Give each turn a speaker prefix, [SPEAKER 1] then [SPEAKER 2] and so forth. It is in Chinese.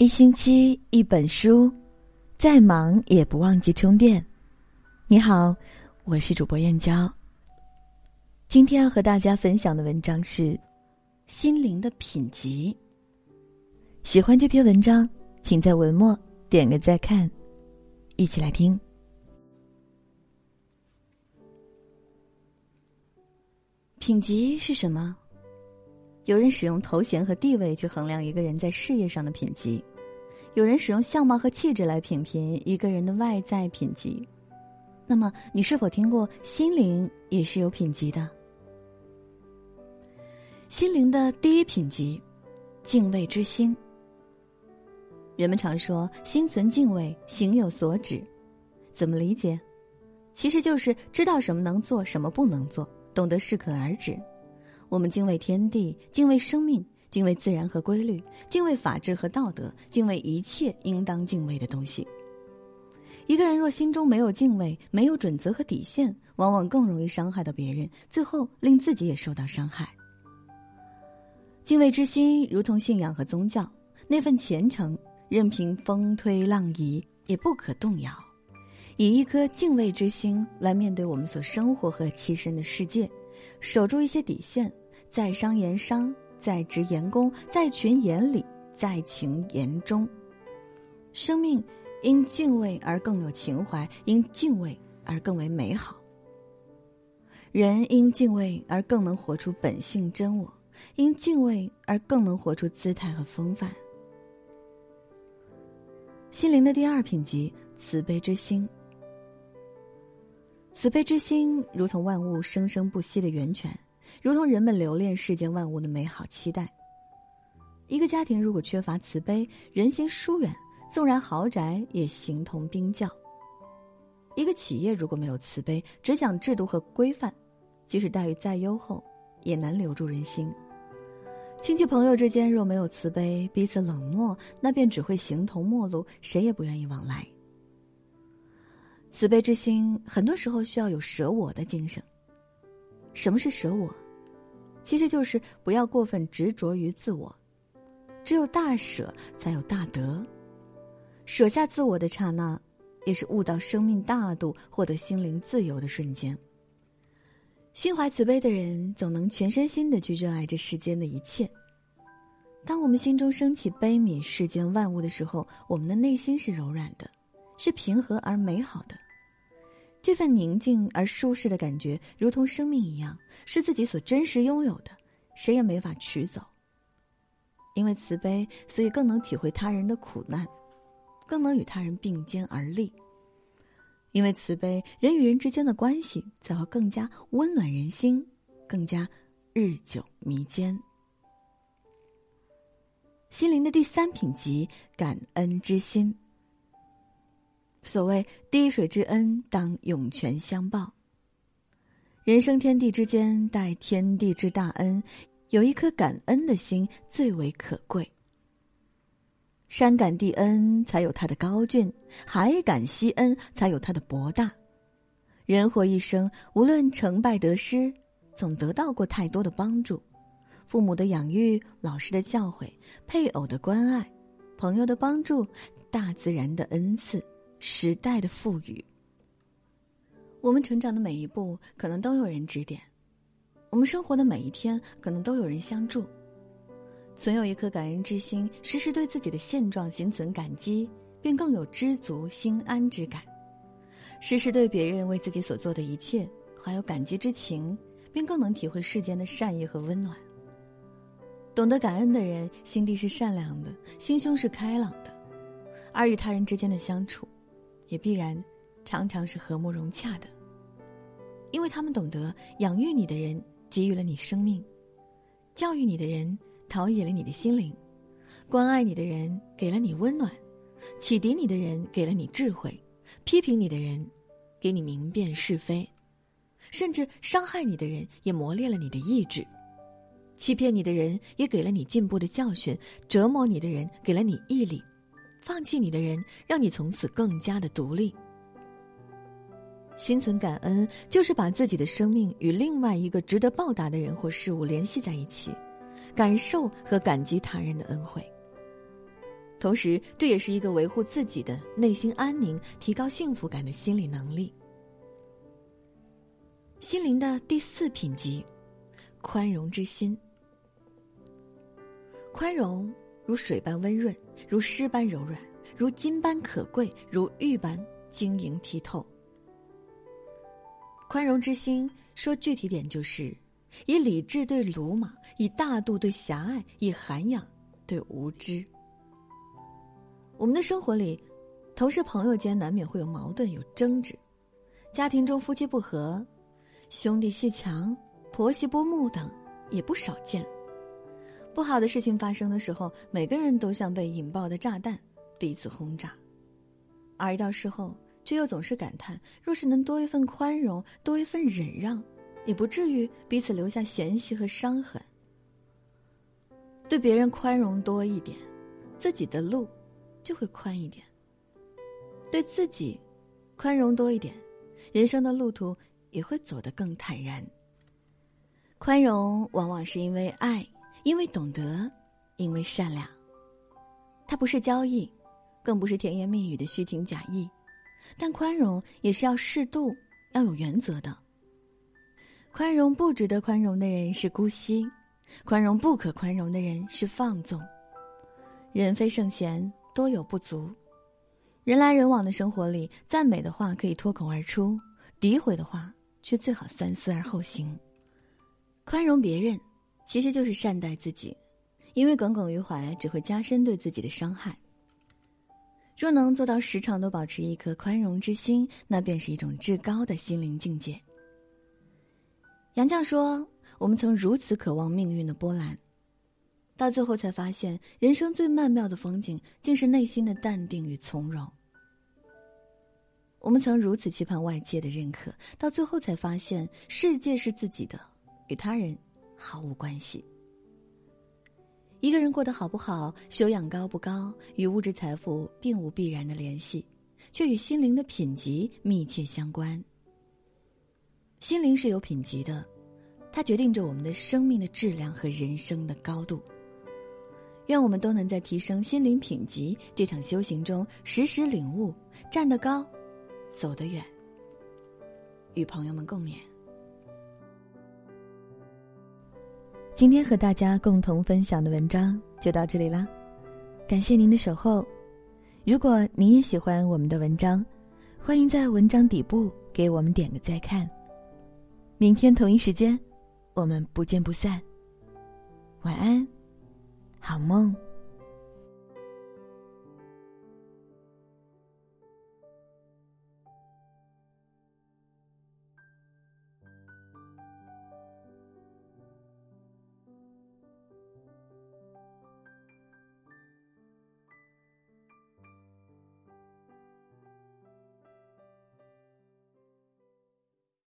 [SPEAKER 1] 一星期一本书，再忙也不忘记充电。你好，我是主播燕娇。今天要和大家分享的文章是《心灵的品级》。喜欢这篇文章，请在文末点个再看。一起来听。品级是什么？有人使用头衔和地位去衡量一个人在事业上的品级。有人使用相貌和气质来品评一个人的外在品级，那么你是否听过心灵也是有品级的？心灵的第一品级，敬畏之心。人们常说心存敬畏，行有所止，怎么理解？其实就是知道什么能做，什么不能做，懂得适可而止。我们敬畏天地，敬畏生命。敬畏自然和规律，敬畏法治和道德，敬畏一切应当敬畏的东西。一个人若心中没有敬畏，没有准则和底线，往往更容易伤害到别人，最后令自己也受到伤害。敬畏之心如同信仰和宗教，那份虔诚，任凭风推浪移也不可动摇。以一颗敬畏之心来面对我们所生活和栖身的世界，守住一些底线，在商言商。在职员工，在群言里，在情言中。生命因敬畏而更有情怀，因敬畏而更为美好。人因敬畏而更能活出本性真我，因敬畏而更能活出姿态和风范。心灵的第二品级，慈悲之心。慈悲之心如同万物生生不息的源泉。如同人们留恋世间万物的美好期待。一个家庭如果缺乏慈悲，人心疏远，纵然豪宅也形同冰窖。一个企业如果没有慈悲，只讲制度和规范，即使待遇再优厚，也难留住人心。亲戚朋友之间若没有慈悲，彼此冷漠，那便只会形同陌路，谁也不愿意往来。慈悲之心，很多时候需要有舍我的精神。什么是舍我？其实就是不要过分执着于自我。只有大舍，才有大得。舍下自我的刹那，也是悟到生命大度、获得心灵自由的瞬间。心怀慈悲的人，总能全身心的去热爱这世间的一切。当我们心中升起悲悯世间万物的时候，我们的内心是柔软的，是平和而美好的。这份宁静而舒适的感觉，如同生命一样，是自己所真实拥有的，谁也没法取走。因为慈悲，所以更能体会他人的苦难，更能与他人并肩而立。因为慈悲，人与人之间的关系才会更加温暖人心，更加日久弥坚。心灵的第三品级，感恩之心。所谓滴水之恩，当涌泉相报。人生天地之间，待天地之大恩，有一颗感恩的心最为可贵。山感地恩，才有它的高峻；海感惜恩，才有它的博大。人活一生，无论成败得失，总得到过太多的帮助：父母的养育、老师的教诲、配偶的关爱、朋友的帮助、大自然的恩赐。时代的赋予，我们成长的每一步可能都有人指点，我们生活的每一天可能都有人相助。存有一颗感恩之心，时时对自己的现状心存感激，便更有知足心安之感；时时对别人为自己所做的一切怀有感激之情，便更能体会世间的善意和温暖。懂得感恩的人，心地是善良的，心胸是开朗的，而与他人之间的相处。也必然常常是和睦融洽的，因为他们懂得养育你的人给予了你生命，教育你的人陶冶了你的心灵，关爱你的人给了你温暖，启迪你的人给了你智慧，批评你的人给你明辨是非，甚至伤害你的人也磨练了你的意志，欺骗你的人也给了你进步的教训，折磨你的人给了你毅力。放弃你的人，让你从此更加的独立。心存感恩，就是把自己的生命与另外一个值得报答的人或事物联系在一起，感受和感激他人的恩惠。同时这也是一个维护自己的内心安宁、提高幸福感的心理能力。心灵的第四品级，宽容之心。宽容如水般温润，如诗般柔软，如金般可贵，如玉般晶莹剔透。宽容之心，说具体点就是，以理智对鲁莽，以大度对狭隘，以涵养对无知。我们的生活里，同事朋友间难免会有矛盾、有争执，家庭中夫妻不和。兄弟戏强，婆媳不睦等也不少见。不好的事情发生的时候，每个人都像被引爆的炸弹，彼此轰炸。而一到事后，却又总是感叹：若是能多一份宽容，多一份忍让，也不至于彼此留下嫌隙和伤痕。对别人宽容多一点，自己的路就会宽一点；对自己宽容多一点，人生的路途。也会走得更坦然。宽容往往是因为爱，因为懂得，因为善良。它不是交易，更不是甜言蜜语的虚情假意，但宽容也是要适度，要有原则的。宽容不值得宽容的人是姑息，宽容不可宽容的人是放纵。人非圣贤，多有不足。人来人往的生活里，赞美的话可以脱口而出，诋毁的话。却最好三思而后行。宽容别人，其实就是善待自己，因为耿耿于怀只会加深对自己的伤害。若能做到时常都保持一颗宽容之心，那便是一种至高的心灵境界。杨绛说：“我们曾如此渴望命运的波澜，到最后才发现，人生最曼妙的风景，竟是内心的淡定与从容。”我们曾如此期盼外界的认可，到最后才发现，世界是自己的，与他人毫无关系。一个人过得好不好，修养高不高，与物质财富并无必然的联系，却与心灵的品级密切相关。心灵是有品级的，它决定着我们的生命的质量和人生的高度。愿我们都能在提升心灵品级这场修行中，时时领悟，站得高。走得远，与朋友们共勉。今天和大家共同分享的文章就到这里啦，感谢您的守候。如果您也喜欢我们的文章，欢迎在文章底部给我们点个再看。明天同一时间，我们不见不散。晚安，好梦。